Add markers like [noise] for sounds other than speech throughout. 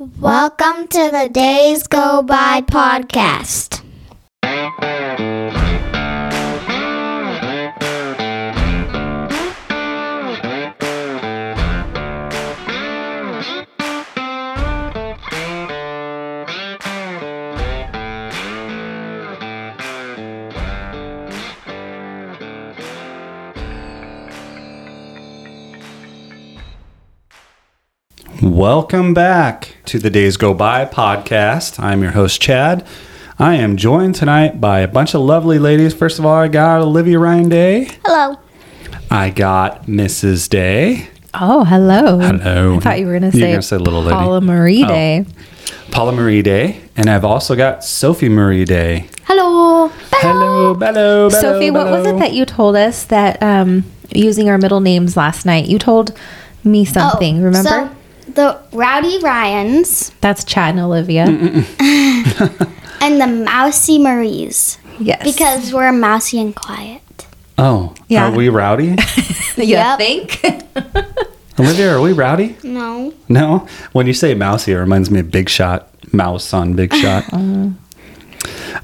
Welcome to the Days Go By podcast. Welcome back to the Days Go By podcast. I'm your host, Chad. I am joined tonight by a bunch of lovely ladies. First of all, I got Olivia Ryan Day. Hello. I got Mrs. Day. Oh, hello. Hello. I thought you were going to You were say, gonna say little lady. Paula Marie Oh. Day. Paula Marie Day. And I've also got Sophie Marie Day. Hello. Hello, bello, bello, Sophie, what was it that you told us that um, using our middle names last night? You told me something, remember? Oh, So, the Rowdy Ryans That's Chad and Olivia. [laughs] and the Mousy Maries. Yes. Because we're mousy and quiet. Oh, Yeah. are we rowdy? [laughs] you Yep. think? [laughs] Olivia, are we rowdy? No. No. When you say mousy, it reminds me of Big Shot. Mouse on Big Shot.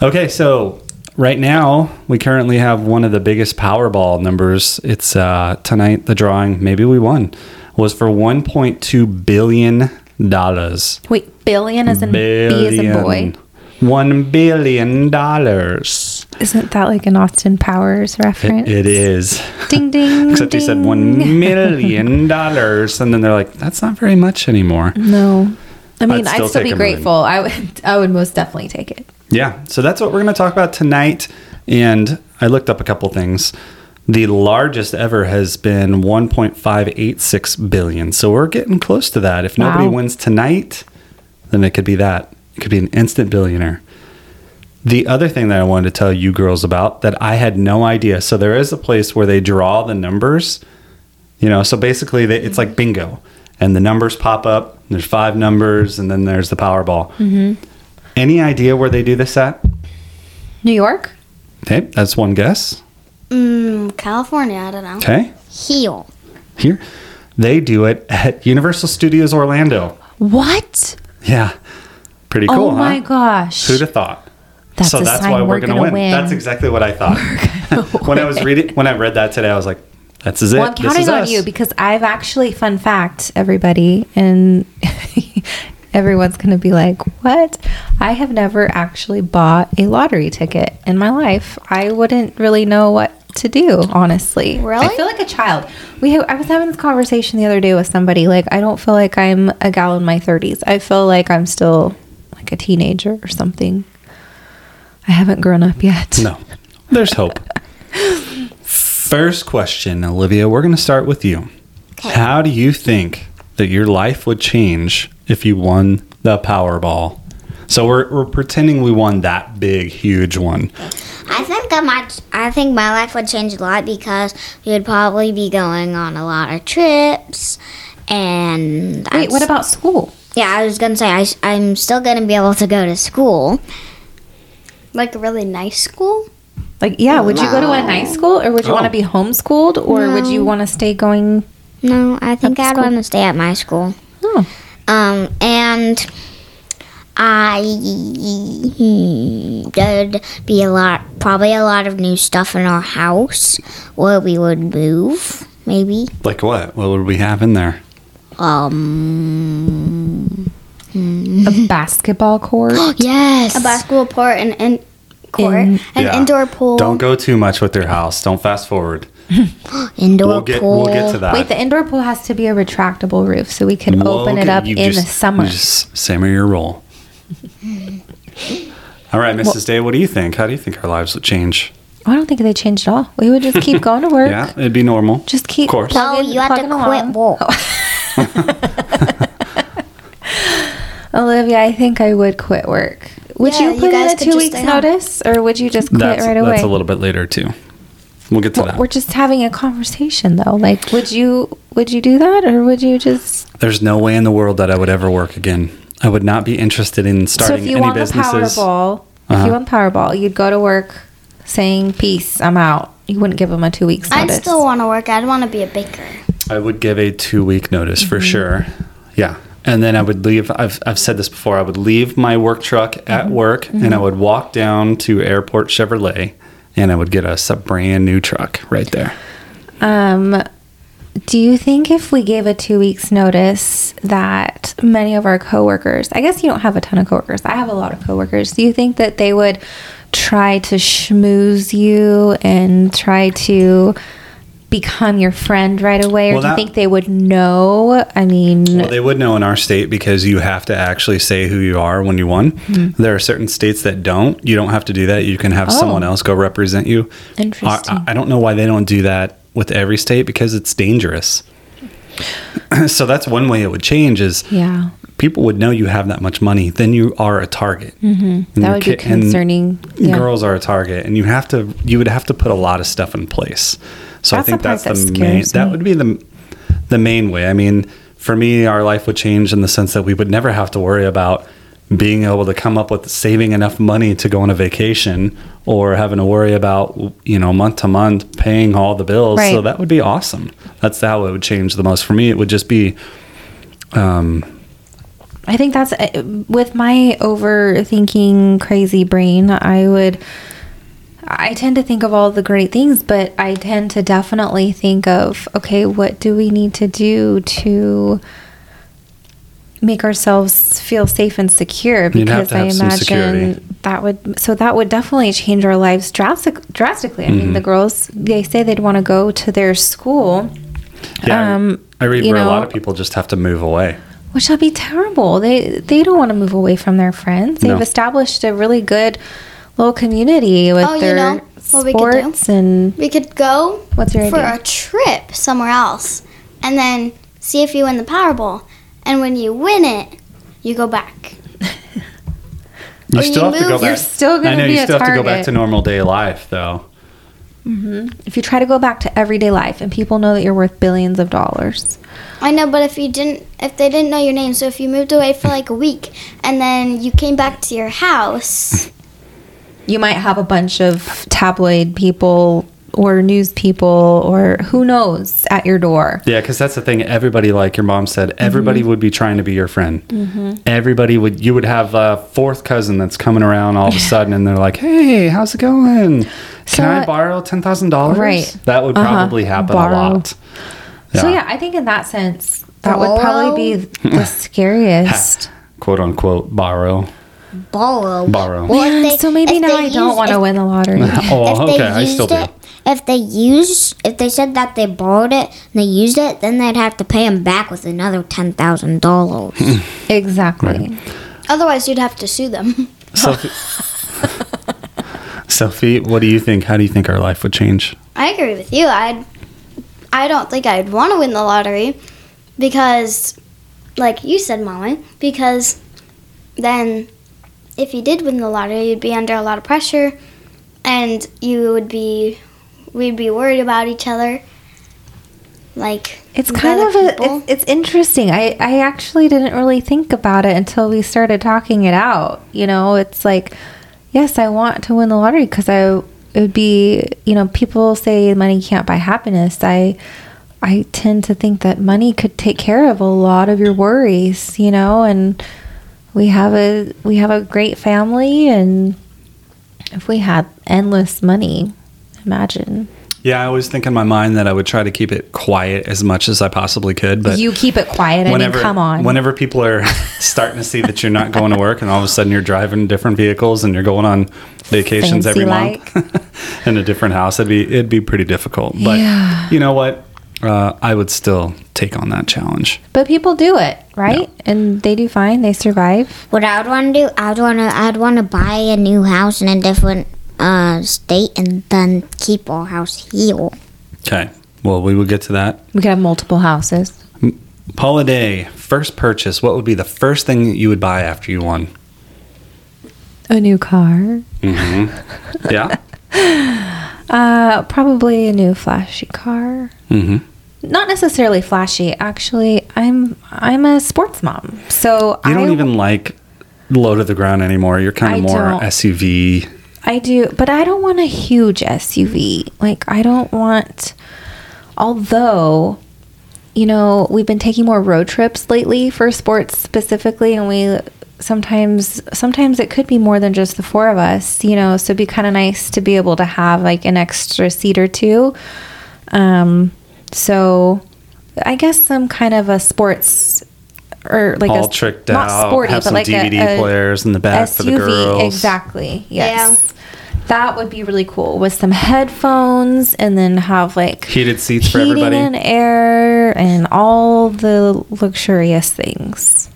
okay, so right now we currently have one of the biggest Powerball numbers. It's uh, tonight. The drawing, maybe we won, was for 1.2 billion dollars. Wait, billion as in B as in boy? One billion dollars. Isn't that like an Austin Powers reference? It is. Ding, ding. [laughs] Except he said one [laughs] million dollars, and then they're like, "That's not very much anymore." No. I mean, I'd I'd still still, be a million. grateful. I would, I would most definitely take it. Yeah, so that's what we're going to talk about tonight. And I looked up a couple things. The largest ever has been 1.586 billion. So we're getting close to that. If nobody Wow. wins tonight, then it could be that. It could be an instant billionaire. The other thing that I wanted to tell you girls about that I had no idea. So there is a place where they draw the numbers. You know, so basically they, it's like bingo, and the numbers pop up. There's five numbers, and then there's the Powerball. Mm-hmm. Any idea where they do this at? New York? Okay, that's one guess. Mm, California, I don't know. Okay, Heel. here they do it at Universal Studios Orlando. What? Yeah, pretty cool, oh my huh? gosh. Who'd have thought? That's so a that's sign why we're, we're gonna, gonna win. win. That's exactly what I thought. [laughs] when I was reading, when I read that today, I was like, "That's is it. Well, I'm counting on us. you because I've actually, fun fact, everybody, and [laughs] everyone's going to be like, what? I have never actually bought a lottery ticket in my life. I wouldn't really know what to do, honestly. Really? I feel like a child. We ha- I was having this conversation the other day with somebody. Like, I don't feel like I'm a gal in my 30s. I feel like I'm still like a teenager or something. I haven't grown up yet. No, there's hope. [laughs] First question, Olivia. We're going to start with you. Okay. How do you think that your life would change if you won the Powerball? So we're, we're pretending we won that big, huge one. I think I might. I think my life would change a lot because we would probably be going on a lot of trips, and Wait, I'd what about school? Yeah, I was gonna say I, I'm still gonna be able to go to school. Like a really nice school? Like, yeah, would you go to a nice school or would you want Oh. to be homeschooled or would you want to stay going? No, I think I'd want to stay at my school. Oh, Um, and I there'd be a lot, probably a lot of new stuff in our house where we would move. Maybe. Like what? What would we have in there? Um. a basketball court. [gasps] Yes. A basketball court and, and court. In- an Yeah. indoor pool. Don't go too much with your house. Don't fast forward. [gasps] Indoor We'll get pool. we'll get to that. Wait, the indoor pool has to be a retractable roof so we could We'll open it up in just- the summer. you Just simmer your roll. [laughs] All right, Mrs. Day, what do you think? How do you think our lives would change? I don't think they changed at all. We would just keep going to work. Yeah, it'd be normal. Just keep Of course. No, plugging, you have to plugging quit along. work. Oh. [laughs] Olivia, I think I would quit work. Would Yeah, you you put guys in a two weeks stay home. notice or would you just quit That's, right away? that's a little bit later too. We'll get to Well, that. We're just having a conversation though. Like, would you would you do that or would you just There's no way in the world that I would ever work again. I would not be interested in starting so if you any won businesses. Powerball, if Uh-huh. you won the Powerball, you'd go to work saying peace, I'm out. You wouldn't give them a two weeks notice. I'd still want to work. I'd want to be a baker. I would give a two week notice for Mm-hmm. sure. Yeah. and then I would leave. I've, I've said this before. I would leave my work truck at work, and I would walk down to Airport Chevrolet, and I would get us a brand new truck right there. Um, do you think if we gave a two weeks notice that many of our coworkers, I guess you don't have a ton of coworkers, I have a lot of coworkers, do you think that they would try to schmooze you and try to become your friend right away? Or Well, do you that- think they would know? I mean, Well, they would know in our state because you have to actually say who you are when you won. Mm-hmm. There are certain states that don't. You don't have to do that. You can have Oh. someone else go represent you. Interesting. I, I don't know why they don't do that with every state because it's dangerous. [clears throat] so that's one way it would change is yeah, people would know you have that much money. Then you are a target. Mm-hmm. that would be concerning. Yeah. Girls are a target, and you have to. You would have to put a lot of stuff in place. So That's I think the that's the that main. scares That would be the the main way. I mean, for me, our life would change in the sense that we would never have to worry about being able to come up with saving enough money to go on a vacation or having to worry about you know month to month paying all the bills. So that would be awesome. That's how it would change the most for me. It would just be. Um, I think that's uh, with my overthinking crazy brain. I would, I tend to think of all the great things, but I tend to definitely think of, okay, what do we need to do to make ourselves feel safe and secure? You'd have Because I have some security. imagine that would, so that would definitely change our lives drastic, drastically. I Mm-hmm. mean, the girls, they say they'd want to go to their school. yeah, Um, I read you where a lot of people just have to move away. which would be terrible. They they don't want to move away from their friends. They've No. established a really good little community with Oh, you their know what we could do? sports and We could go What's your for idea? a trip somewhere else and then see if you win the Powerball. And when you win it, you go back. [laughs] You When still you have to go back. you're still gonna I know you still have to go back to normal day life, though. Mm-hmm. if you try to go back to everyday life and people know that you're worth billions of dollars. I know, but if you didn't, if they didn't know your name, so if you moved away for like a week and then you came back to your house, You might have a bunch of tabloid people or news people or who knows at your door. Yeah, because that's the thing. Everybody, like your mom said, everybody Mm-hmm. would be trying to be your friend. Everybody would. You would have a fourth cousin that's coming around all of a sudden, and they're like, "Hey, how's it going? Can So, I uh, borrow ten thousand dollars?" Right. That would Uh-huh. probably happen Borrow. a lot. So yeah, I think in that sense that would probably be the [laughs] scariest. [laughs] quote unquote borrow. borrow. Borrow. Well, if they- so maybe now I don't want to win the lottery. [laughs] Oh, okay. I still do. it, if they used, if they said that they borrowed it and they used it, then they'd have to pay him back with another ten thousand dollars. Hmm. exactly. Otherwise, you'd have to sue them. Sophie, [laughs] Sophie, what do you think? How do you think our life would change? I agree with you. I'd, I don't think I'd want to win the lottery because, like you said, Molly, because then if you did win the lottery, you'd be under a lot of pressure and you would be, we'd be worried about each other. Like, It's kind of a, it's, it's interesting. I, I actually didn't really think about it until we started talking it out. You know, it's like, yes, I want to win the lottery because I it would be, you know, people say money can't buy happiness. I I tend to think that money could take care of a lot of your worries, you know, and we have a we have a great family and if we had endless money, imagine. Yeah, I always think in my mind that I would try to keep it quiet as much as I possibly could. But you keep it quiet. I whenever, mean, come on. whenever people are [laughs] starting to see that you're not going to work, and all of a sudden you're driving different vehicles and you're going on vacations Fancy every like. month [laughs] in a different house, it'd be it'd be pretty difficult. But Yeah. you know what? Uh, I would still take on that challenge. But people do it, right? And they do fine. They survive. What I would want to do, I'd want to, I'd want to buy a new house in a different uh, state and then keep our house here. Okay. Well, we will get to that. We could have multiple houses. Paula Day, first purchase. What would be the first thing that you would buy after you won? A new car. Mm-hmm. [laughs] Yeah. Uh, probably a new flashy car. Mm-hmm. Not necessarily flashy. Actually, I'm I'm a sports mom, so You I don't even like low to the ground anymore. You're kind I of more don't. SUV. I do, but I don't want a huge SUV. Like I don't want although you know, we've been taking more road trips lately for sports specifically, and we sometimes sometimes it could be more than just the four of us, you know. So it'd be kind of nice to be able to have like an extra seat or two. Um, so I guess some kind of a sports or like All a tricked not out, sporty, have but some like a- DVD a players in the back for the girls. Exactly. Yes. That would be really cool with some headphones and then have like Heated seats for everybody. and air and all the luxurious things.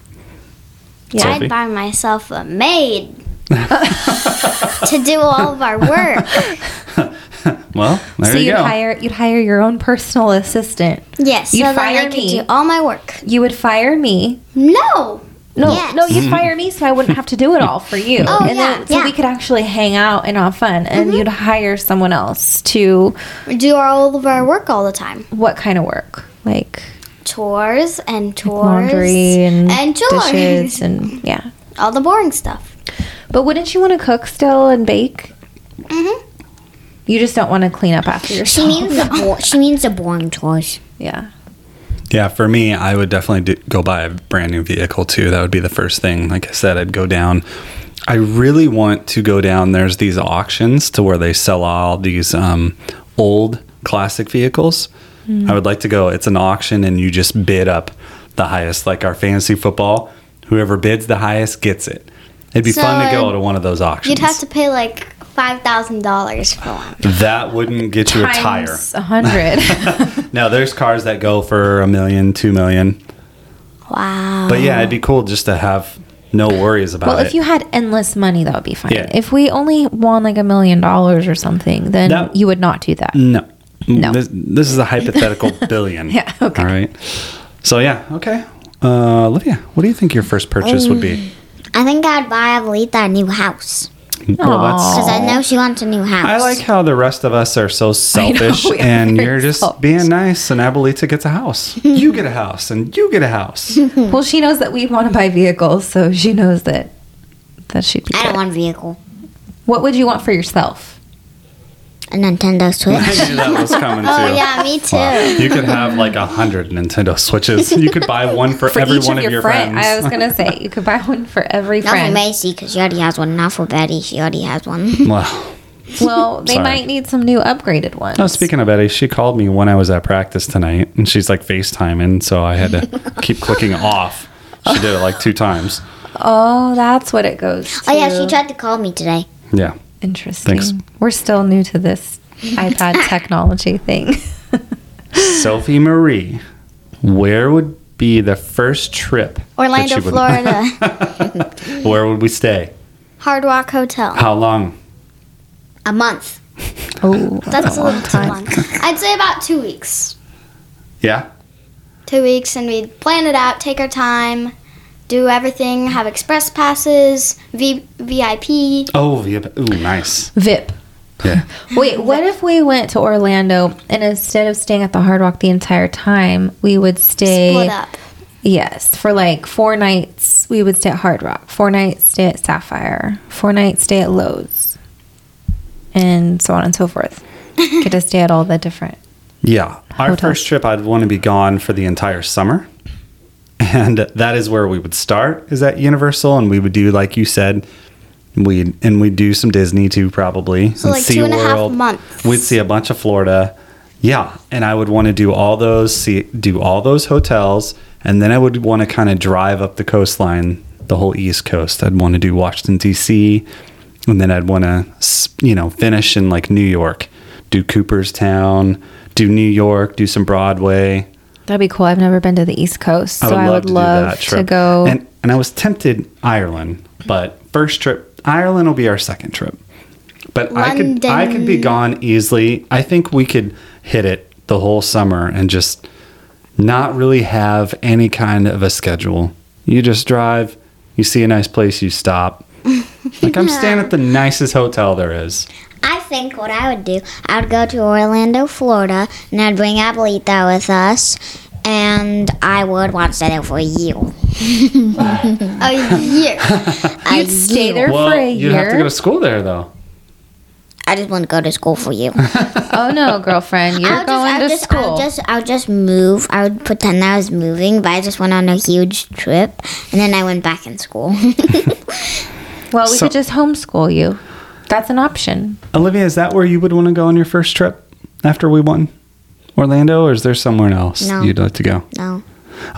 Yeah. Sophie? I'd buy myself a maid [laughs] to do all of our work. [laughs] Well, there so you you'd go. hire you'd hire your own personal assistant. Yes, You'd so that I fire could me. do all my work. You would fire me. No. No, Yes. no, you'd fire me so I wouldn't have to do it all for you. [laughs] Oh, and yeah, then so yeah. we could actually hang out and have fun. And Mm-hmm. you'd hire someone else to Do all of our work all the time. what kind of work? Like Chores and chores. laundry and, and chores. dishes and [laughs] yeah. all the boring stuff. But wouldn't you want to cook still and bake? hmm You just don't want to clean up after She yourself. means the bo- she means the boring chores. yeah. Yeah, for me, I would definitely do, go buy a brand new vehicle too. That would be the first thing. Like I said, I'd go down. I really want to go down. There's these auctions to where they sell all these um, old classic vehicles. I would like to go. It's an auction, and you just bid up the highest, like our fantasy football. Whoever bids the highest gets it. It'd be So, fun to go to one of those auctions. You'd have to pay like five thousand dollars for one. That wouldn't get you a tire. Times a hundred. [laughs] No, there's cars that go for a million, two million. Wow. But yeah, it'd be cool just to have no worries about well, it. if you had endless money, that would be fine. Yeah. If we only won like a million dollars or something, then That- you would not do that. no, No. This, this is a hypothetical [laughs] billion. Yeah, okay. All right. So yeah, okay. Uh, Olivia, what do you think your first purchase would be? I think I'd buy Abuelita a new house Well, that's. because I know she wants a new house. I like how the rest of us are so [laughs] selfish, we are and you're just selfish. being nice. And Abuelita gets a house. you get a house, and you get a house. [laughs] Well, she knows that we want to buy vehicles, so she knows that that she'd be I don't want a vehicle. What would you want for yourself? A Nintendo Switch. I knew that was [laughs] coming oh, too. Oh yeah, me too. Wow. You could have like a hundred Nintendo Switches. You could buy one for, For every each one of of your, your friends. friends. I was gonna say you could buy one for every friend. Not for. Macy because she already has one. Not for Betty. She already has one. [laughs] Well, Well, they Sorry. might need some new upgraded ones. no. Speaking of Betty, she called me when I was at practice tonight, and she's like FaceTiming, so I had to [laughs] keep clicking off. She did it like two times. Oh, that's what it goes. To. Oh yeah, she tried to call me today. Yeah. Interesting. Thanks. We're still new to this iPad [laughs] technology thing. [laughs] Sophie Marie, where would be the first trip? Orlando, would- Florida. [laughs] Where would we stay? Hard Rock Hotel. How long? A month. oh, That's a little too long. I'd say about two weeks. Yeah. Two weeks, and we'd plan it out, take our time, do everything, have express passes, v- VIP. Oh, via. Ooh, nice. VIP. Yeah. [laughs] Wait, what if we went to Orlando and instead of staying at the Hard Rock the entire time, we would stay Split up. Yes, for like four nights, we would stay at Hard Rock. Four nights, stay at Sapphire. Four nights, stay at Loews, and so on and so forth. [laughs] Get to stay at all the different. Yeah. Our Hotels. first trip, I'd want to be gone for the entire summer. And that is where we would start, is at Universal. And we would do, like you said, we'd, and we'd do some Disney too, probably. So, like, two and a half months. We'd see a bunch of Florida. Yeah. And I would want to do all those, see, do all those hotels. And then I would want to kind of drive up the coastline, the whole East Coast. I'd want to do Washington, D.C. And then I'd want to, you know, finish in like New York, do Cooperstown, do New York, do some Broadway. That'd be cool. I've never been to the East Coast, so I would love to, go. And and I was tempted Ireland, but first trip Ireland will be our second trip. But I could I could be gone easily. I think we could hit it the whole summer and just not really have any kind of a schedule. You just drive, you see a nice place, you stop. [laughs] Like I'm staying at the nicest hotel there is. I think what I would do, I would go to Orlando, Florida, and I'd bring Abuelita with us, and I would want to stay there for a year. [laughs] A year. A You'd stay there well, for a you year. have to go to school there though. I just want to go to school for you. [laughs] Oh no, girlfriend, you're I would going just, to would just, I school. just, I'll just move. I would pretend I was moving, but I just went on a huge trip, and then I went back in school. [laughs] well, we So- could just homeschool you. That's an option. Olivia, is that where you would want to go on your first trip after we won Orlando, or is there somewhere else No. you'd like to go? no,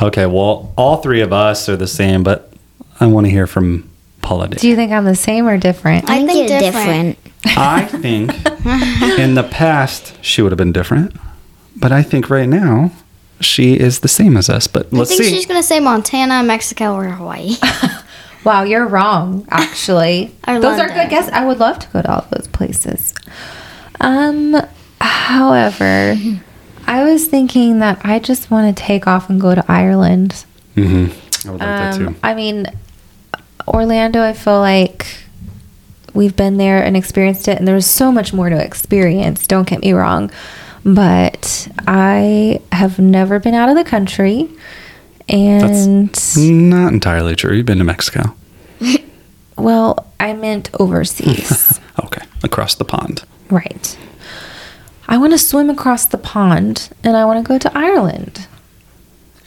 Okay, well, all three of us are the same, but I want to hear from Paula. Do you think I'm the same or different? I I, think, think you're different. different. I think [laughs] in the past she would have been different, but I think right now she is the same as us. But let's think see. she's gonna say Montana, Mexico, or Hawaii. [laughs] Wow, you're wrong. Actually, [laughs] Or those are good guesses. I would love to go to all those places. Um, however, I was thinking that I just want to take off and go to Ireland. hmm I would like that Um, too. I mean, Orlando. I feel like we've been there and experienced it, and there's so much more to experience. Don't get me wrong, but I have never been out of the country, and That's Not entirely true. You've been to Mexico. [laughs] well, I meant overseas. [laughs] Okay, across the pond. Right. I want to swim across the pond and I want to go to Ireland.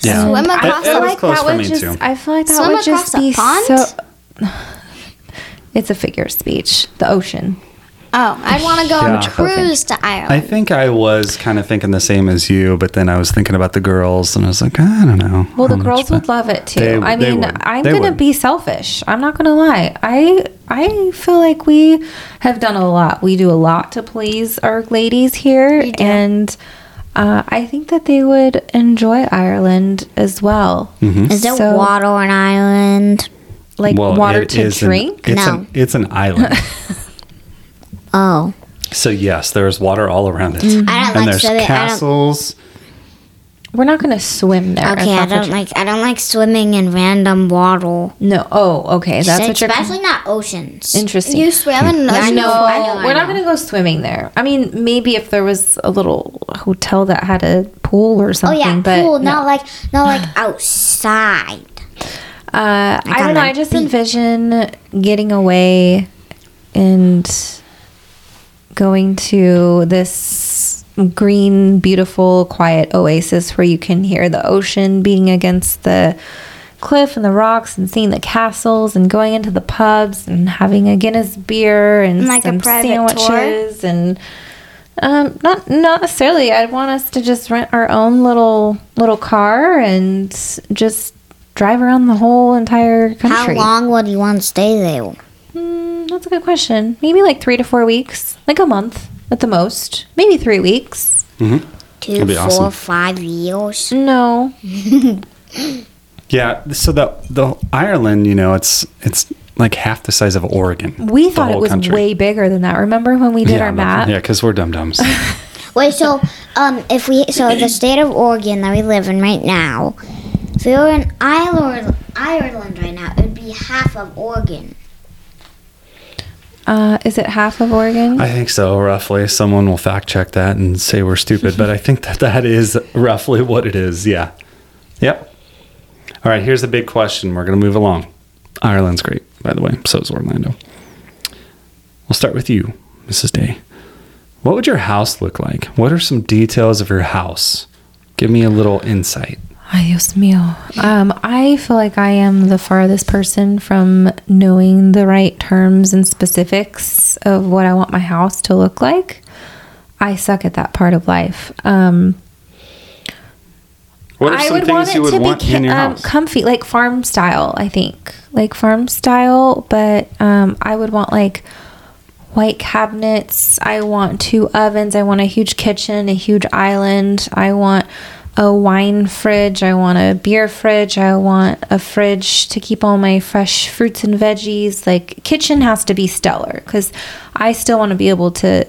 Yeah. Swim That- across that the was like close that for would me just too. I feel like that Swim would just a be pond? so [laughs] It's a figure of speech. The ocean. Oh, I'd want to go on Yeah. a cruise to Ireland. I think I was kind of thinking the same as you, but then I was thinking about the girls, and I was like, I don't know. Well, the how girls would but- love it too. They- I they mean, would. I'm They going to would. be selfish. I'm not going to lie. I I feel like we have done a lot. We do a lot to please our ladies here do. and uh, I think that they would enjoy Ireland as well. Mhm. Is there So- water on island? Like Well, water it to is an- drink. it's No. an it's an island. [laughs] Oh, so yes, there's water all around it, I don't and like there's swimming. I don't, castles. We're not going to swim there. okay, I don't like. I don't like swimming in random water. No. Oh, okay. That's what you're. especially not oceans. Interesting. you swim in an I know. I know, We're not know. going to go swimming there. I mean, maybe if there was a little hotel that had a pool or something. Oh something. yeah, but cool. no. Not like not like [sighs] outside. Uh, I Like don't on know. I just beach. envision getting away and going to this green, beautiful, quiet oasis where you can hear the ocean being against the cliff and the rocks and seeing the castles and going into the pubs and having a Guinness beer and Like some sandwiches and um, not not necessarily. I'd want us to just rent our own little little car and just drive around the whole entire country. How long would you want to stay there? Hmm, that's a good question. Maybe like three to four weeks, like a month at the most. Maybe three weeks. Two, That'd be four, awesome. five years. No, [laughs] Yeah. So the the Ireland, you know, it's it's like half the size of Oregon. we thought it was country. way bigger than that. Remember when we did yeah, our no- map? Yeah, because we're dum dums. [laughs] Wait, so um, if we so the state of Oregon that we live in right now, if we were in Ireland, Ireland right now, it would be half of Oregon. Uh, is it half of Oregon? I think so, roughly. Someone will fact check that and say we're stupid, but I think that that is roughly what it is. Yeah. Yep. All right, here's a big question. We're going to move along. Ireland's great, by the way. So is Orlando. We'll start with you, Mrs. Day. What would your house look like? What are some details of your house? Give me a little insight. Ay, Dios mío. Um, I feel like I am the farthest person from knowing the right terms and specifics of what I want my house to look like. I suck at that part of life. Um, What are I some would want things it you would to want be in your um, house? comfy, like farm style. I think like farm style, but um, I would want like white cabinets. I want two ovens. I want a huge kitchen, a huge island. I want a wine fridge. I want a beer fridge. I want a fridge to keep all my fresh fruits and veggies. Like kitchen has to be stellar because I still want to be able to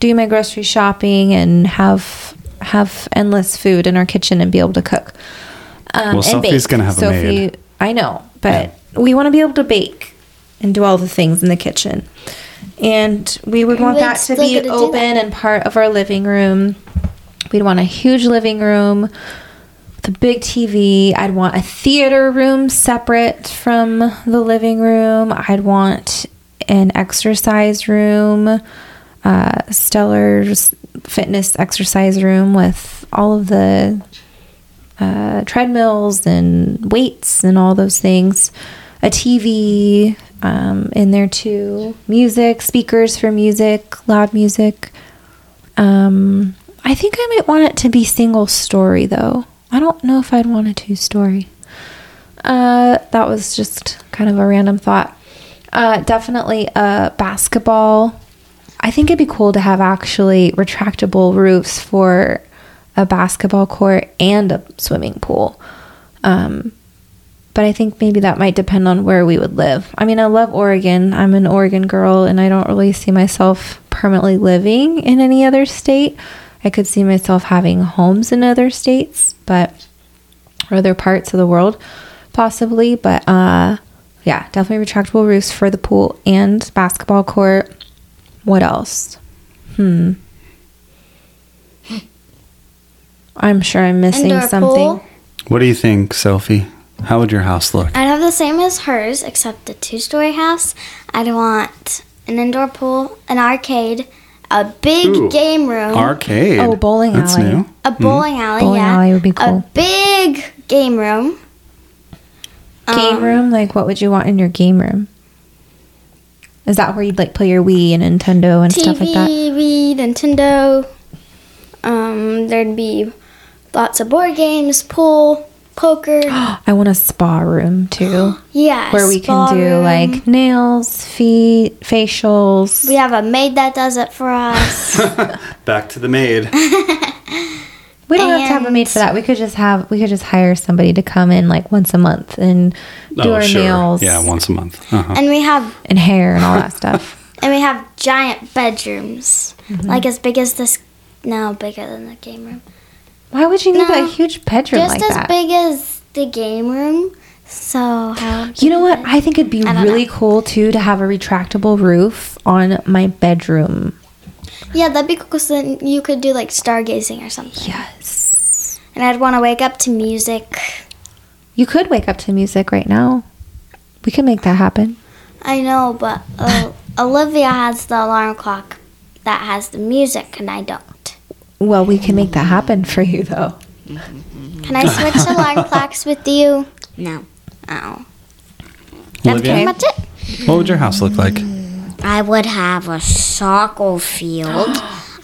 do my grocery shopping and have have endless food in our kitchen and be able to cook. Um, Well, and Sophie's bake. gonna have a Sophie, maid. I know, but we want to be able to bake and do all the things in the kitchen. And we would want We'd that to be get to do open that. and part of our living room. We'd want a huge living room with a big TV. I'd want a theater room separate from the living room. I'd want an exercise room, uh, Stellar's fitness exercise room with all of the uh, treadmills and weights and all those things. A TV um, in there too. Music, speakers for music, loud music. Um, I think I might want it to be single story though. I don't know if I'd want a two story. Uh, that was just kind of a random thought. Uh, definitely a basketball. I think it'd be cool to have actually retractable roofs for a basketball court and a swimming pool. Um, but I think maybe that might depend on where we would live. I mean, I love Oregon. I'm an Oregon girl, and I don't really see myself permanently living in any other state. I could see myself having homes in other states, but or other parts of the world, possibly. But uh, yeah, definitely retractable roofs for the pool and basketball court. What else? Hmm. I'm sure I'm missing Indoor something. pool. What do you think, Sophie? How would your house look? I'd have the same as hers, except a two-story house. I'd want an indoor pool, an arcade, a big Ooh, game room, Arcade. Oh, bowling That's alley. new. a bowling alley. Bowling yeah, alley would be cool. A big game room. Game Um, room? Like, what would you want in your game room? Is that where you'd like play your Wii and Nintendo and stuff like that? TV, Nintendo. Um, there'd be lots of board games, pool, poker. [gasps] I want a spa room too, [gasps] yeah, where we can do room. like nails, feet, facials. We have a maid that does it for us. [laughs] Back to the maid. [laughs] We don't have to have a maid for that. We could just have we could just hire somebody to come in like once a month and do oh, our sure. nails, Yeah, once a month. Uh-huh. and we have and hair and all that stuff. [laughs] and we have giant bedrooms, Mm-hmm. like as big as this. No, bigger than the game room. Why would you need No, a huge bedroom Just like as that? big as the game room. So how? You know what? I think it'd be really cool too to have a retractable roof on my bedroom. Yeah, that'd be cool. Cause then you could do like stargazing or something. Yes. And I'd want to wake up to music. You could wake up to music right now. We can make that happen. I know, but uh, [laughs] Olivia has the alarm clock that has the music, and I don't. Well, we can make that happen for you though. Can I switch alarm [laughs] clocks with you? No. Oh, Olivia, okay. that's it. what would your house look like? I would have a soccer field.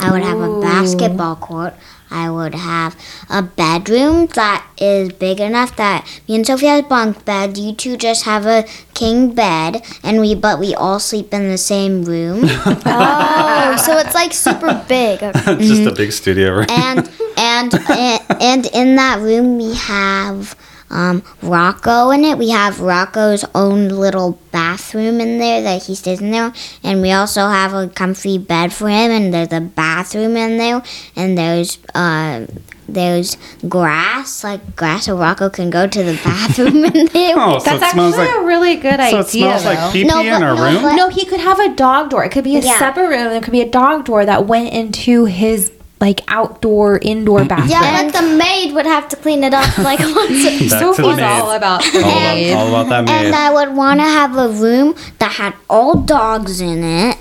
I would have a basketball court. I would have a bedroom that is big enough that me and Sophie has bunk beds. You two just have a king bed, and we but we all sleep in the same room. [laughs] Oh, so it's like [laughs] super big. Okay. [laughs] Just a big studio room. and and and, and in that room we have um, Rocco in it. We have Rocco's own little bathroom in there that he stays in there, and we also have a comfy bed for him. And there's a bathroom in there, and there's uh, there's grass, like grass, so Rocco can go to the [laughs] bathroom in there. Oh, so it smells like really good idea. so it smells like pee pee No, in but- our no, room. but- No, he could have a dog door. It could be a Yeah. separate room. There could be a dog door that went into his like outdoor, indoor bathroom. Yeah, but the maid would have to clean it up [laughs] like once. A- Back Sophie's all about the all, maid. about, all about that maid. And I would want to have a room that had all dogs in it.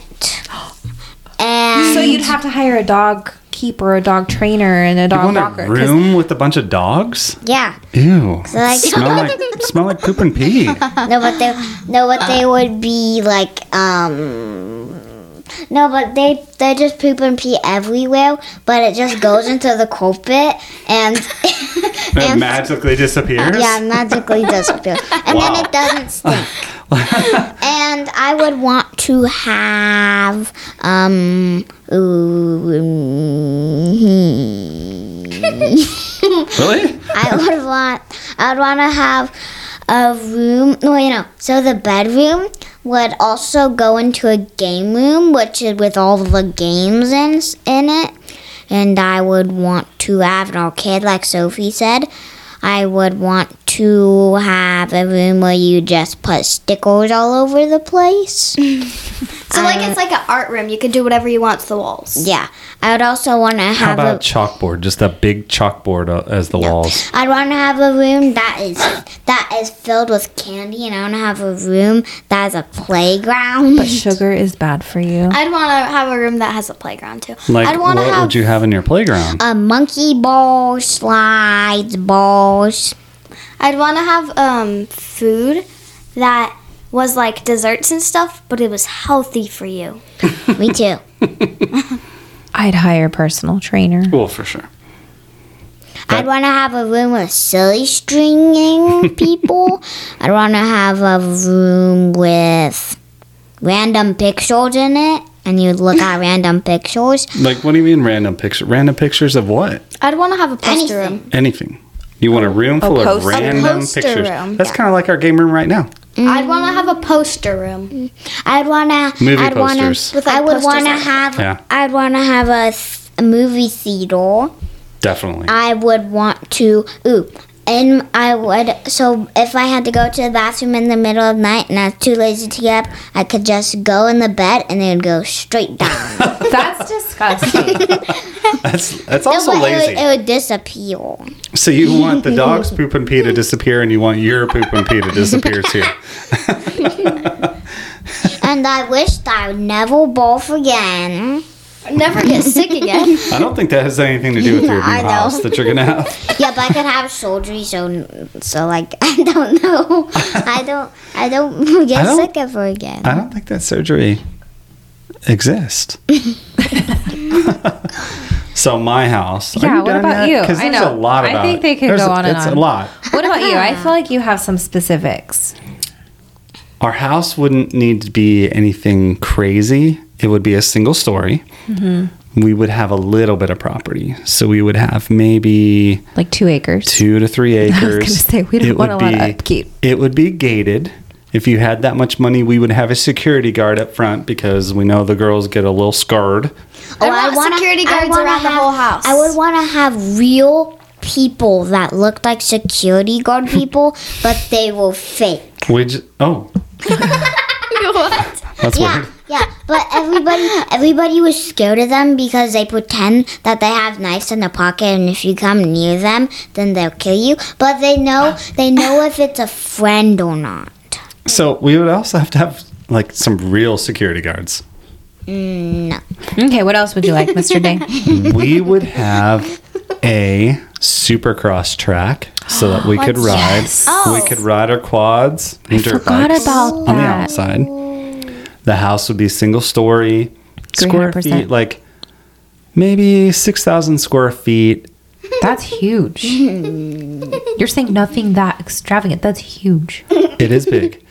[gasps] And So you'd have to hire a dog keeper, a dog trainer, and a you dog want walker. a 'cause- room with a bunch of dogs? yeah, Ew. like- smell like [laughs] smell like poop and pee. no, but they no, but they would be like um. No, but they they just poop and pee everywhere, but it just goes into the carpet and [laughs] It and magically disappears. yeah, magically [laughs] disappears, and Wow. then it doesn't stink. [laughs] and I would want to have um. ooh, Really? I would want I would want to have a room. No, you know. So the bedroom would also go into a game room, which is with all the games in in it. And I would want to have an arcade, like Sophie said. I would want to have a room where you just put stickers all over the place. [laughs] So like it's like an art room. You can do whatever you want to the walls. Yeah. I would also want to have How have about a. chalkboard? Just a big chalkboard uh, as the walls. I'd want to have a room that is that is filled with candy, and I want to have a room that has a playground. But sugar is bad for you. I'd want to have a room that has a playground too. Like, I'd what want to have. would you have in your playground? a monkey ball, slides, balls. I'd want to have um food that was like desserts and stuff, but it was healthy for you. [laughs] Me too. [laughs] I'd hire a personal trainer. well, for sure. I'd want to have a room with silly stringing [laughs] people. I'd want to have a room with random pictures in it, and you'd look at random pictures. Like, what do you mean random picture? Random pictures of what? I'd want to have a poster Anything. room. Anything. You want a room full of poster- a random pictures. room, That's yeah. kind of like our game room right now. I'd want to have a poster room. I'd want to. Movie I'd wanna, posters. With, like, I would want to have. Yeah. I'd want to have a, a movie theater. Definitely. I would want to. Ooh. And I would, so if I had to go to the bathroom in the middle of the night and I was too lazy to get up, I could just go in the bed and it would go straight down. [laughs] That's disgusting. [laughs] that's that's also it, would, it, lazy. would, it would disappear. so you want the [laughs] dog's poop and pee to disappear, and you want your poop and pee to disappear too. And I wished I would never both again. Never get sick again. I don't think that has anything to do with your [laughs] new I know. house that you're gonna have. [laughs] Yeah, but I could have surgery, so so like [laughs] I don't know. I don't I don't get I don't- sick ever again. I don't think that surgery exists. so my house. Yeah, what about yet? you? 'Cause I there's know. a lot about. I think they could There's go a- on and It's on. a lot. what about you? I feel like you have some specifics. Our house wouldn't need to be anything crazy. It would be a single story. Mm-hmm. We would have a little bit of property. So we would have maybe Like two acres. two to three acres. [laughs] I was gonna say, we don't It want a would lot of be- upkeep. It would be gated. If you had that much money, we would have a security guard up front because we know the girls get a little scared. Oh, I want security guards wanna around the have- whole house. I would want to have real people that looked like security guard [laughs] people, but they were fake. Which oh, [laughs] what? that's Yeah, weird. Yeah, but everybody, everybody was scared of them because they pretend that they have knives in their pocket, and if you come near them, then they'll kill you. But they know, they know if it's a friend or not. So we would also have to have like some real security guards. Mm, no. Okay, what else would you like, Mr. Day? [laughs] we would have a supercross track so that we [gasps] could ride. Yes. Oh. We could ride our quads and dirt forgot bikes about on the that. outside. The house would be single story, square 300%. feet, like maybe six thousand square feet. That's huge. [laughs] You're saying nothing that extravagant. That's huge. It is big,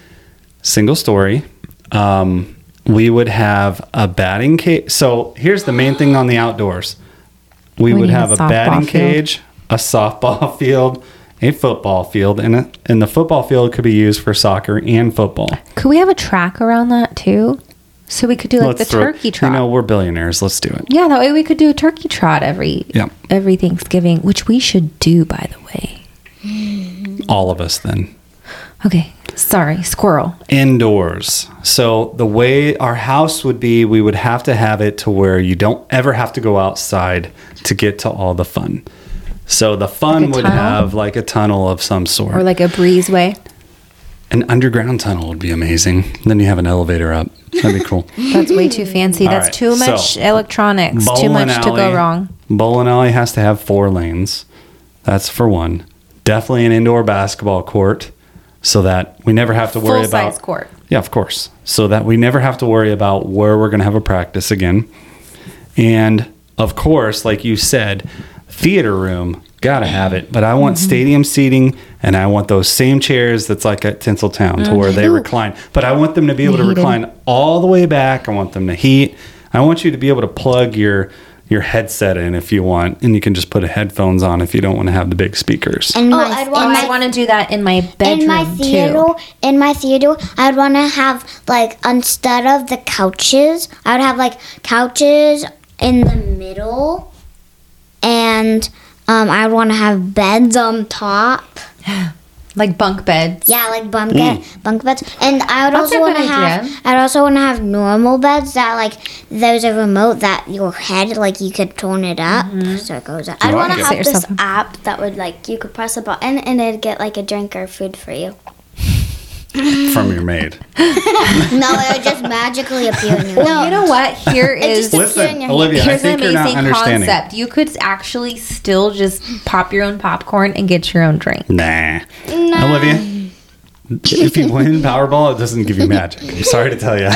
single story. Um, we would have a batting cage. So here's the main thing on the outdoors. We, We would need a have a, softball batting field. cage, a softball [laughs] field, a football field, and a, and the football field could be used for soccer and football. Could we have a track around that too? So we could do like the throw- turkey trot. You know, we're billionaires. Let's do it. yeah, that way we could do a turkey trot every Yeah. every Thanksgiving, which we should do by the way. [gasps] All of us then. Okay, sorry, squirrel. Indoors. So the way our house would be, we would have to have it to where you don't ever have to go outside to get to all the fun. So the fun Like would tunnel? have like a tunnel of some sort. Or like a breezeway. An underground tunnel would be amazing. Then you have an elevator up. That'd be cool. [laughs] That's way too fancy. All That's right, too much so, electronics. Too much to go wrong. Bowling alley has to have four lanes. That's for one. Definitely an indoor basketball court so that we never have to worry Full about size court. Yeah, of course. So that we never have to worry about where we're going to have a practice again. And of course, like you said, theater room, got to have it. But I want Mm-hmm. stadium seating and I want those same chairs that's like at Tinseltown to where they recline. But I want them to be able to Mm-hmm. Recline all the way back. I want them to heat. I want you to be able to plug your your headset in if you want and you can just put headphones on if you don't want to have the big speakers. In Oh, my, I'd want- my I want to do that in my bedroom in my theater, too. in my theater, I'd want to have like instead of the couches, I would have like couches in the middle, and um, I would want to have beds on top. [gasps] like bunk beds. Yeah, like bunk bed, bunk beds, and I would That's a also want to have. I'd also want to have normal beds that like there's a remote that your head like you could turn it up Mm-hmm. so it goes up. I'd want to have this app that would like you could press a button and it'd get like a drink or food for you. From your maid. [laughs] no, it would just magically appear in your. Well, you know what? Here [laughs] is Listen, your- Olivia, I here's an think you're not amazing understanding. concept. You could actually still just pop your own popcorn and get your own drink. Nah. Olivia, if you win Powerball, it doesn't give you magic. I'm sorry to tell you.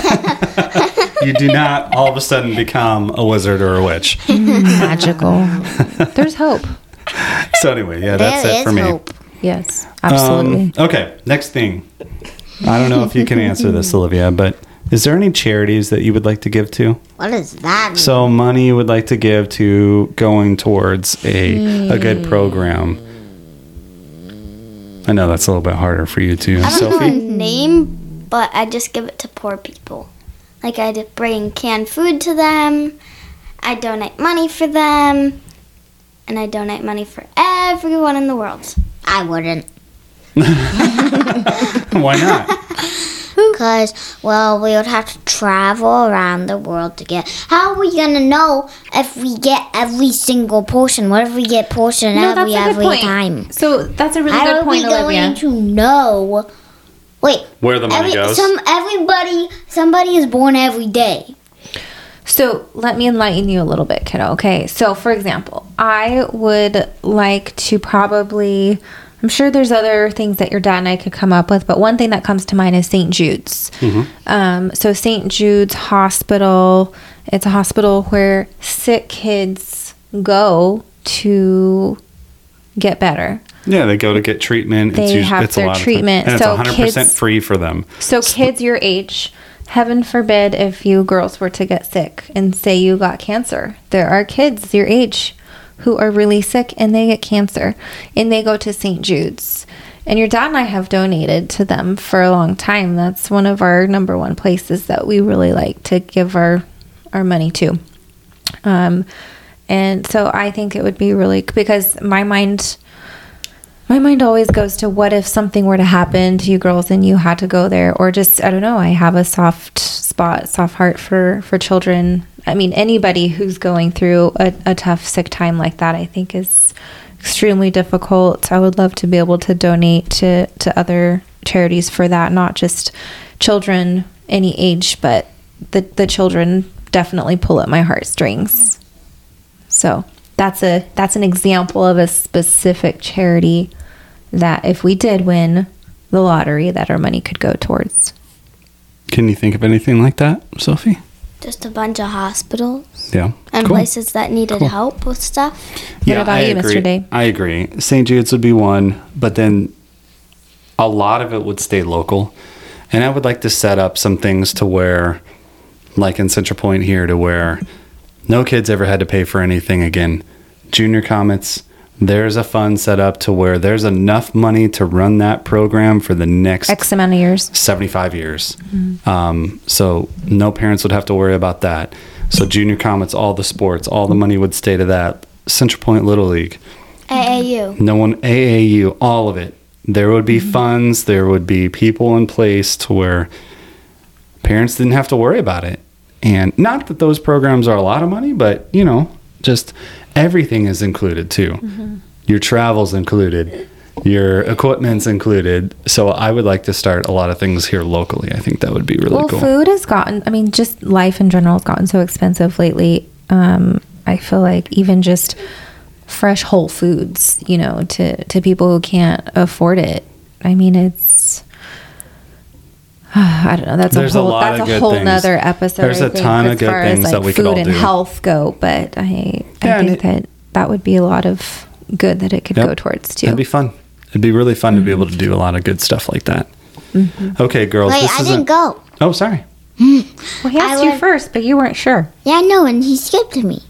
[laughs] you do not all of a sudden become a wizard or a witch. Magical. There's hope. So anyway, yeah, that's There it for is me. hope. Yes, Um, absolutely. okay, next thing. I don't know if you can answer this, [laughs] Olivia, but is there any charities that you would like to give to? What is that? mean? So money you would like to give to going towards a a good program. I know that's a little bit harder for you too, I don't know a name, but I just give it to poor people. Like I'd bring canned food to them. I donate money for them, and I donate money for everyone in the world. I wouldn't. [laughs] Why not? [laughs] Because, well, we would have to travel around the world to get. How are we gonna know if we get every single portion? What if we get portion No, every every point. time? So that's a really How good are we going to know? Wait, Where the money every, goes? some everybody somebody is born every day. So let me enlighten you a little bit, kiddo. Okay. So, for example, I would like to probably, I'm sure there's other things that your dad and I could come up with, but one thing that comes to mind is St. Jude's. Mhm. Um, so, St. Jude's Hospital, it's a hospital where sick kids go to get better. Yeah, they go to get treatment. it's They usually, have it's a their lot treatment. So it's 100% kids- free for them. So, kids your age, heaven forbid if you girls were to get sick and say you got cancer. There are kids your age who are really sick and they get cancer and they go to St. Jude's. And your dad and I have donated to them for a long time. That's one of our number one places that we really like to give our our money to. Um, and so I think it would be really because my mind my mind always goes to what if something were to happen to you girls and you had to go there or just I don't know, I have a soft spot, soft heart for for children. I mean anybody who's going through a, a tough sick time like that I think is extremely difficult. I would love to be able to donate to to other charities for that, not just children any age, but the the children definitely pull at my heartstrings. So that's a that's an example of a specific charity that if we did win the lottery that our money could go towards. Can you think of anything like that, Sophie? Just a bunch of hospitals Yeah. and Cool. places that needed Cool. help with stuff. What about I you, Mr. agree. Day? I agree. St. Jude's would be one, but then a lot of it would stay local. And I would like to set up some things to where, like in Central Point here, to where no kids ever had to pay for anything again. Junior Comets, there's a fund set up to where there's enough money to run that program for the next X amount of years. 75 years. Um, so no parents would have to worry about that. So junior comets, all the sports, all the money would stay to that. Central Point Little League, AAU. no one AAU, all of it. There would be funds, there would be people in place to where parents didn't have to worry about it. And not that those programs are a lot of money, but you know, just everything is included too. Your travel's included, your equipment's included. So I would like to start a lot of things here locally. I think that would be really cool. Well, cool. food has gotten, I mean, just life in general has gotten so expensive lately. Um, I feel like even just fresh whole foods, you know, to, to people who can't afford it. I mean, it's, [sighs] I don't know. That's There's a a whole, lot that's of a whole things. nother episode. There's I a think, ton of as good far as, things that we could food and health go, but I, I Yeah, and think that that would be a lot of good that it could Yep. go towards too. It'd be fun. It'd be really fun to be able to do a lot of good stuff like that. Okay, girls. Wait, this I didn't go. Oh, sorry. [laughs] well, he I asked you would- first, but you weren't sure. Yeah, no, and he skipped me.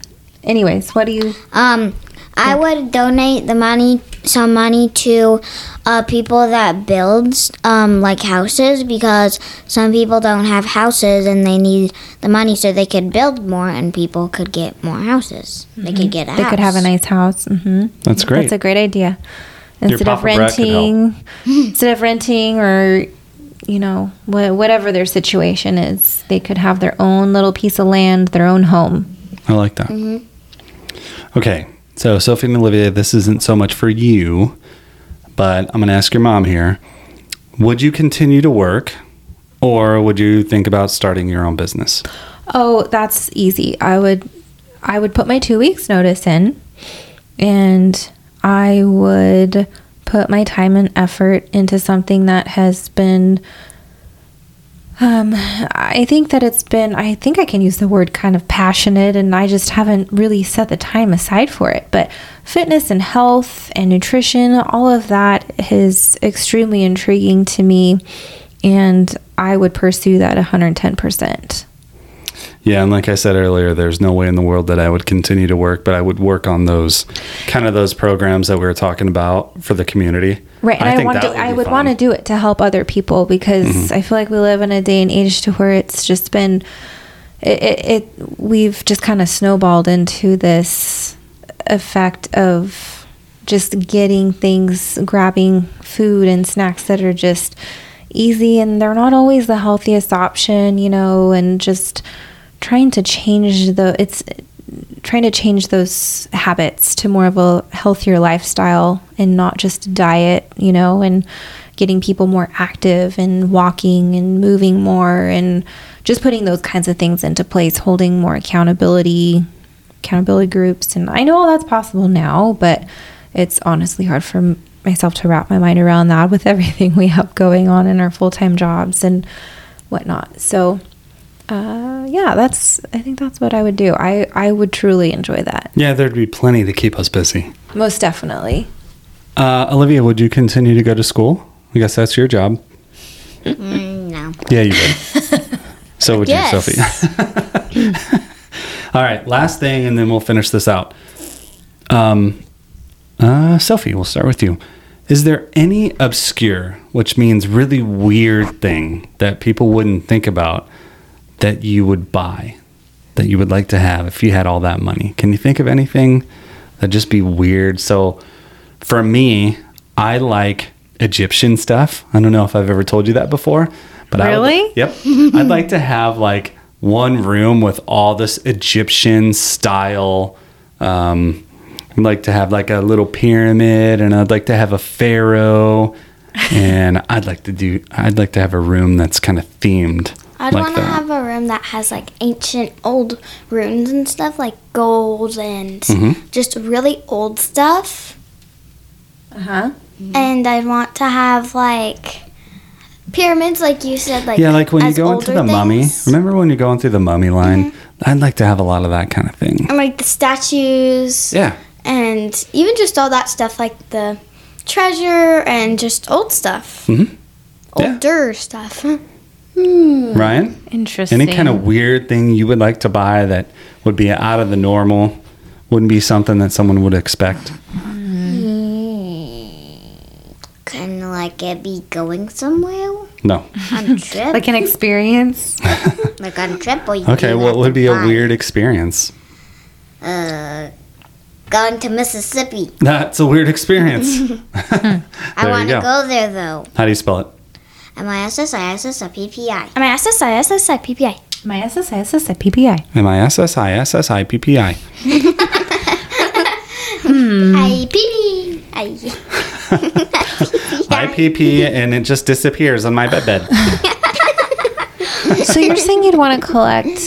Anyways, what do you? Um, I would donate the money, some money to uh, people that builds um, like houses because some people don't have houses and they need the money so they could build more and people could get more houses. They could get a They house. could have a nice house. hmm That's great. That's a great idea. instead of Papa Brett could help. renting, [laughs] instead of renting or you know wha- whatever their situation is, they could have their own little piece of land, their own home. I like that. Okay, so Sophie and Olivia, this isn't so much for you, but I'm going to ask your mom here. Would you continue to work, or would you think about starting your own business? Oh, that's easy. I would I would put my 2 weeks notice in and I would put my time and effort into something that has been um I think that it's been I think I can use the word kind of passionate and I just haven't really set the time aside for it. But fitness and health and nutrition, all of that is extremely intriguing to me and I would pursue that 110%. Yeah, and like I said earlier, there's no way in the world that I would continue to work, but I would work on those kind of those programs that we were talking about for the community. Right, and I, think want to. I would fun. want to do it to help other people because mm-hmm. I feel like we live in a day and age to where it's just been, it. it, it we've just kind of snowballed into this effect of just getting things, grabbing food and snacks that are just easy and they're not always the healthiest option, you know, and just trying to change the it's trying to change those habits to more of a healthier lifestyle and not just diet, you know, and getting people more active and walking and moving more and just putting those kinds of things into place, holding more accountability, accountability groups. And I know that's possible now, but it's honestly hard for myself to wrap my mind around that with [laughs] everything we have going on in our full time jobs and whatnot. So, uh, yeah, that's. I think that's what I would do. I I would truly enjoy that. Yeah, there'd be plenty to keep us busy. Most definitely. Uh, Olivia, would you continue to go to school? I guess that's your job. Mm, no. Yeah, you would. [laughs] so would Yes. you, Sophie. [laughs] All right, last thing, and then we'll finish this out. Um, uh, Sophie, we'll start with you. Is there any obscure, which means really weird thing that people wouldn't think about that you would buy, that you would like to have if you had all that money? Can you think of anything that'd just be weird? So, for me, I like Egyptian stuff. I don't know if I've ever told you that before, but I would- Really? yep. [laughs] I'd like to have like one room with all this Egyptian style. Um, I'd like to have like a little pyramid, and I'd like to have a pharaoh, [laughs] and I'd like to do. I'd like to have a room that's kind of themed. I'd like want to that. have a room that has like ancient old runes and stuff, like gold and Mm-hmm. just really old stuff. Uh huh. And I'd want to have like pyramids, like you said, like yeah, like when you go into older the mummy. Remember when you're going through the mummy line? I'd like to have a lot of that kind of thing. and like the statues, Yeah. and even just all that stuff, like the treasure and just old stuff, Mhm. Yeah. older stuff. Ryan, Interesting. any kind of weird thing you would like to buy that would be out of the normal? Wouldn't be something that someone would expect. Kind of like it be going somewhere No. on a trip. like an experience. [laughs] like on a trip, or you Okay, do what have would to be a weird experience? Uh, going to Mississippi. That's a weird experience. [laughs] [laughs] I want to go. go there though. How do you spell it? M I S S I S S I P P I. I mean, SSI, SSI, PPI. My SSI, SSI, PPI. M I S S I S S I P P I. I PP. [laughs] I. I P P and it just disappears on my bed bed. [laughs] so you're saying you'd want to collect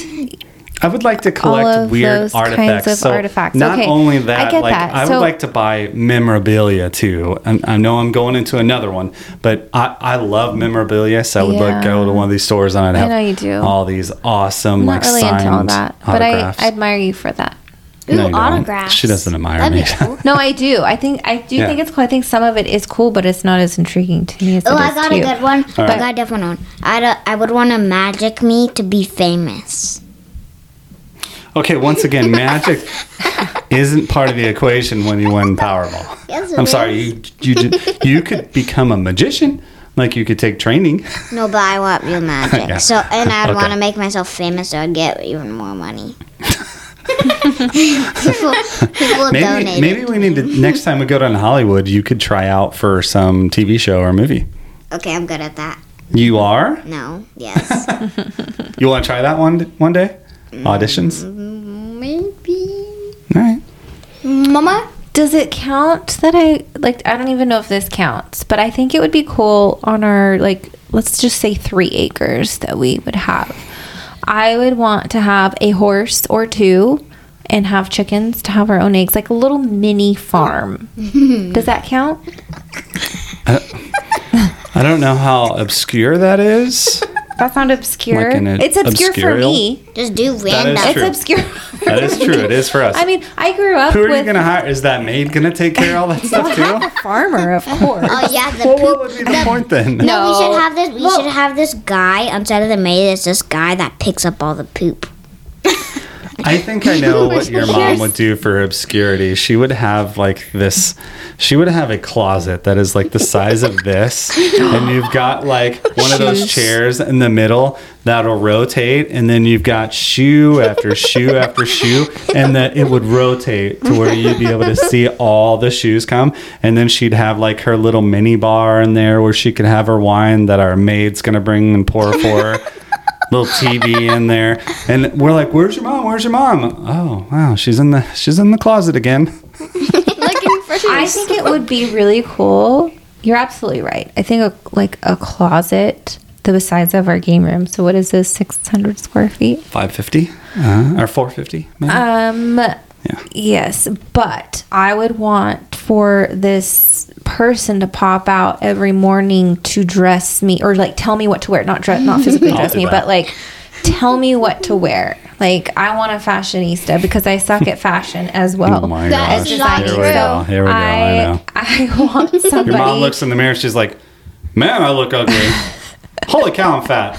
I would like to All collect of weird those kinds artifacts. of so artifacts. Not Okay, only that, I that, get like that. I would like to buy memorabilia too. And I know I'm going into another one, but I, I love memorabilia, so I would like Yeah. go to one of these stores and I'd I have know you do. all these awesome I'm like not really signed into all that, but I, autographs. I admire you for that. Ooh, No, you don't. autographs. She doesn't admire That'd me. Cool. No, I do. I think I do Yeah. think it's cool. I think some of it is cool, but it's not as intriguing to me as Oh, it I is got to a good one. All I right. got a different one. I'd, uh, I would want a magic me to be famous. Okay, once again, [laughs] magic isn't part of the equation when you win Powerball. Yes, I'm sorry, you you you could become a magician, like you could take training. No, but I want real magic. [laughs] Yeah. So, and I'd Okay. want to make myself famous so I'd get even more money. [laughs] people people Maybe maybe we need to next time we go down to Hollywood, you could try out for some TV show or movie. Okay, I'm good at that. You are? No. Yes. You want to try that one one day? Mm, Auditions? Maybe. All right. Mama? Does it count that I like? I don't even know if this counts, but I think it would be cool on our like, let's just say three acres that we would have. I would want to have a horse or two and have chickens to have our own eggs, like a little mini farm. [laughs] Does that count? Uh, I don't know how obscure that is. [laughs] That's not obscure. Like a it's obscure for me. Just do is random. It's true. obscure. [laughs] That is true. It is for us. I mean, I grew up Who are with you going to hire? Is that maid going to take care of all that [laughs] stuff too? a farmer, of [laughs] oh, course. Oh yeah, the Well, poop. what would be the point then? No, we should have this. We Well- should have this guy instead of the maid. It's this guy that picks up all the poop. I think I know what your mom would do for obscurity. She would have like this. She would have a closet that is like the size of this, and you've got like one of those chairs in the middle that'll rotate, and then you've got shoe after shoe after shoe, and that it would rotate to where you'd be able to see all the shoes come. And then she'd have like her little mini bar in there where she could have her wine that our maid's gonna bring and pour for her little TV in there, and we're like, "Where's your mom? Where's your mom?" Oh, wow, she's in the she's in the closet again. [laughs] Looking for I think it would be really cool. You're absolutely right. I think a, like a closet the size of our game room. So what is this? 600 square feet. Five fifty uh, or four fifty. Um. Yeah. Yes, but I would want for this person to pop out every morning to dress me or like tell me what to wear. Not dress, not [laughs] physically dress me, that. but like tell me what to wear. Like I want a fashionista because I suck at [laughs] fashion as well. oh my That gosh! is not Here we true. go. Here we go. I, know. I want somebody. [laughs] Your mom looks in the mirror. She's like, "Man, I look ugly. Holy cow, I'm fat."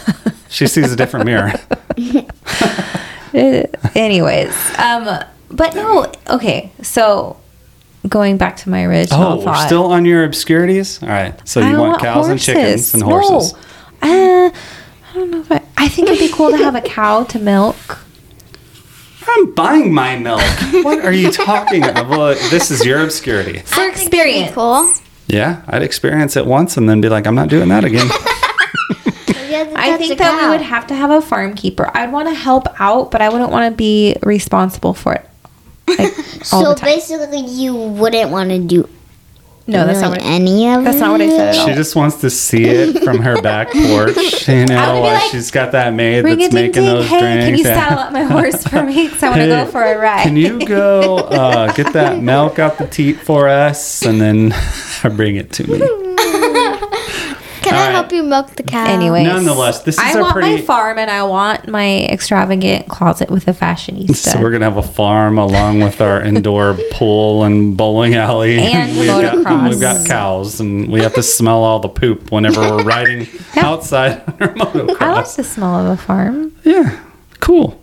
She sees a different mirror. Anyways um but no okay so going back to my original Oh, we're thought still on your obscurities. All right. So you I want cows and chickens and horses. no. uh, i don't know if I, I think it'd be cool to have a cow to milk [laughs] I'm buying my milk. what are you talking about? Well, this is your obscurity. for experience Cool. Yeah, I'd experience it once and then be like, I'm not doing that again. [laughs] i think that we would have to have a farm keeper i'd want to help out but i wouldn't want to be responsible for it like, [laughs] all So the time. basically, you wouldn't want to do no that's not what I, any of that's not what i said at all She just wants to see it from her back [laughs] porch. You know, I would be while like, she's got that maid that's making ding. those Hey, drinks. can you saddle up my horse for me? Because I want to Hey, go for a ride. Can you go uh, get that [laughs] milk out the teat for us and then bring it to me? Can All I right. help you milk the cow? Anyways, Nonetheless, this is I a want pretty- my farm and I want my extravagant closet with a fashionista. So we're gonna have a farm along with our indoor [laughs] pool and bowling alley. And [laughs] we've got, motocross. we've got cows, and we have to smell all the poop whenever we're riding [laughs] outside on our motocross. I like motocross. the smell of a farm. Yeah, cool.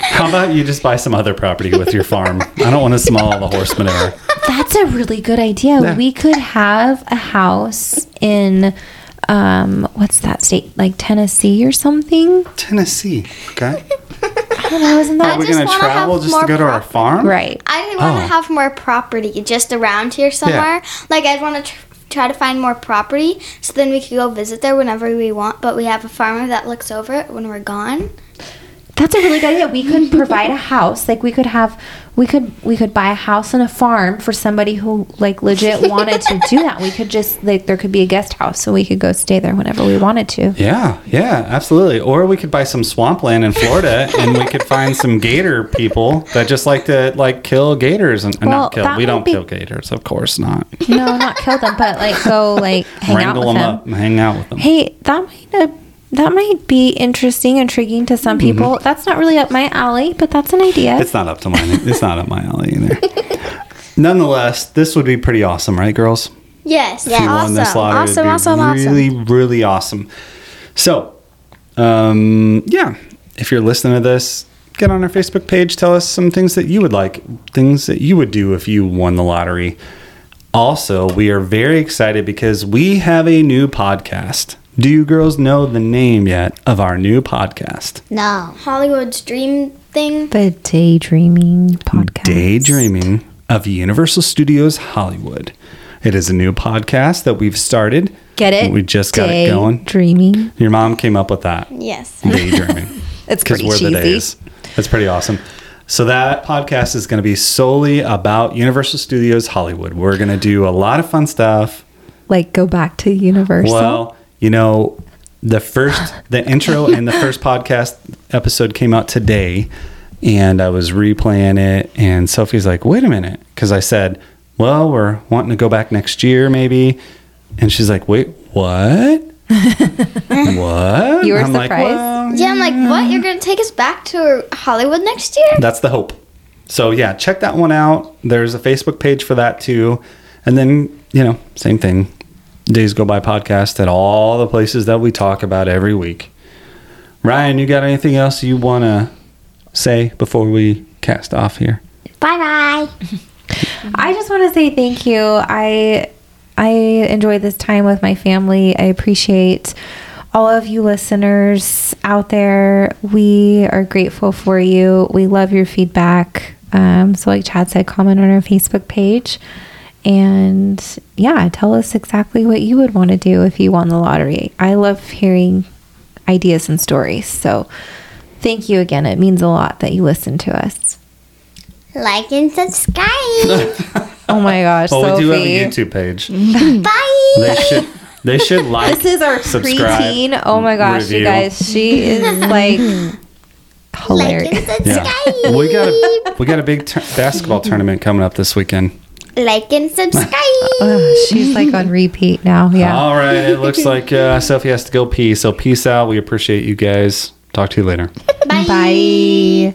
How about you just buy some other property with your farm? I don't want to smell all the horse manure. That's a really good idea. Yeah. We could have a house in um what's that state? Like Tennessee or something? Tennessee. Okay. [laughs] I don't know, isn't Are we just gonna travel just to go to our farm? right? I want to Oh. have more property just around here somewhere. Like I'd want to tr- try to find more property, so then we could go visit there whenever we want. But we have a farmer that looks over it when we're gone. That's a really good idea. We could provide a house. Like we could have we could we could buy a house and a farm for somebody who like legit [laughs] wanted to do that. We could just like there could be a guest house so we could go stay there whenever we wanted to. Yeah, yeah, absolutely. Or we could buy some swampland in Florida, and we could find some gator people that just like to like kill gators and, Well, not kill. We don't be- kill gators, of course not. No, not kill them, but like go like hang Wrangle out with them them. up and hang out with them. Hey, that might uh, that might be interesting, intriguing to some people. That's not really up my alley, but that's an idea. Mm-hmm. It's not up to mine. It's not up my alley either. [laughs] Nonetheless, this would be pretty awesome, right, girls? Yes. If you won this lottery, it'd awesome. be Awesome. Awesome. really, really awesome. So, um, yeah, if you're listening to this, get on our Facebook page. Tell us some things that you would like, things that you would do if you won the lottery. Also, we are very excited because we have a new podcast Do you girls know the name yet of our new podcast? No. Hollywood's dream thing. The daydreaming podcast. Daydreaming of Universal Studios Hollywood. It is a new podcast that we've started. Get it? We just got it going. Dreaming. Your mom came up with that. Yes. [laughs] Daydreaming. [laughs] It's because pretty we're the days. That's pretty awesome. So that podcast is going to be solely about Universal Studios Hollywood. We're going to do a lot of fun stuff. Like go back to Universal. Well, you know, the first the [laughs] intro and the first podcast episode came out today, and I was replaying it, and Sophie's like, "Wait a minute," because I said, "Well, we're wanting to go back next year, maybe," and she's like, "Wait, what?" [laughs] what? You were I'm like, surprised? well, Yeah, I'm like, what? You're gonna take us back to Hollywood next year? That's the hope. So yeah, check that one out. There's a Facebook page for that too. And then, you know, same thing. Days Go By podcast at all the places that we talk about every week. Ryan, you got anything else you want to say before we cast off here? Bye bye. [laughs] I just want to say thank you. I I enjoyed this time with my family. I appreciate all of you listeners out there. We are grateful for you. We love your feedback. Um, so, like Chad said, comment on our Facebook page. And yeah, tell us exactly what you would want to do if you won the lottery. I love hearing ideas and stories. So, thank you again. It means a lot that you listen to us. Like and subscribe. [laughs] Oh my gosh, Well, Sophie. we do have a YouTube page. [laughs] bye. They should they should [laughs] like This is our preteen. Oh my gosh, review. you guys, she is like Like hilarious. and Yeah. subscribe. We got a we got a big tur basketball tournament coming up this weekend. Like and subscribe. Ugh, [laughs] she's like on repeat now. Yeah. All right. It looks [laughs] like uh, Sophie has to go pee. So peace out. We appreciate you guys. Talk to you later. Bye.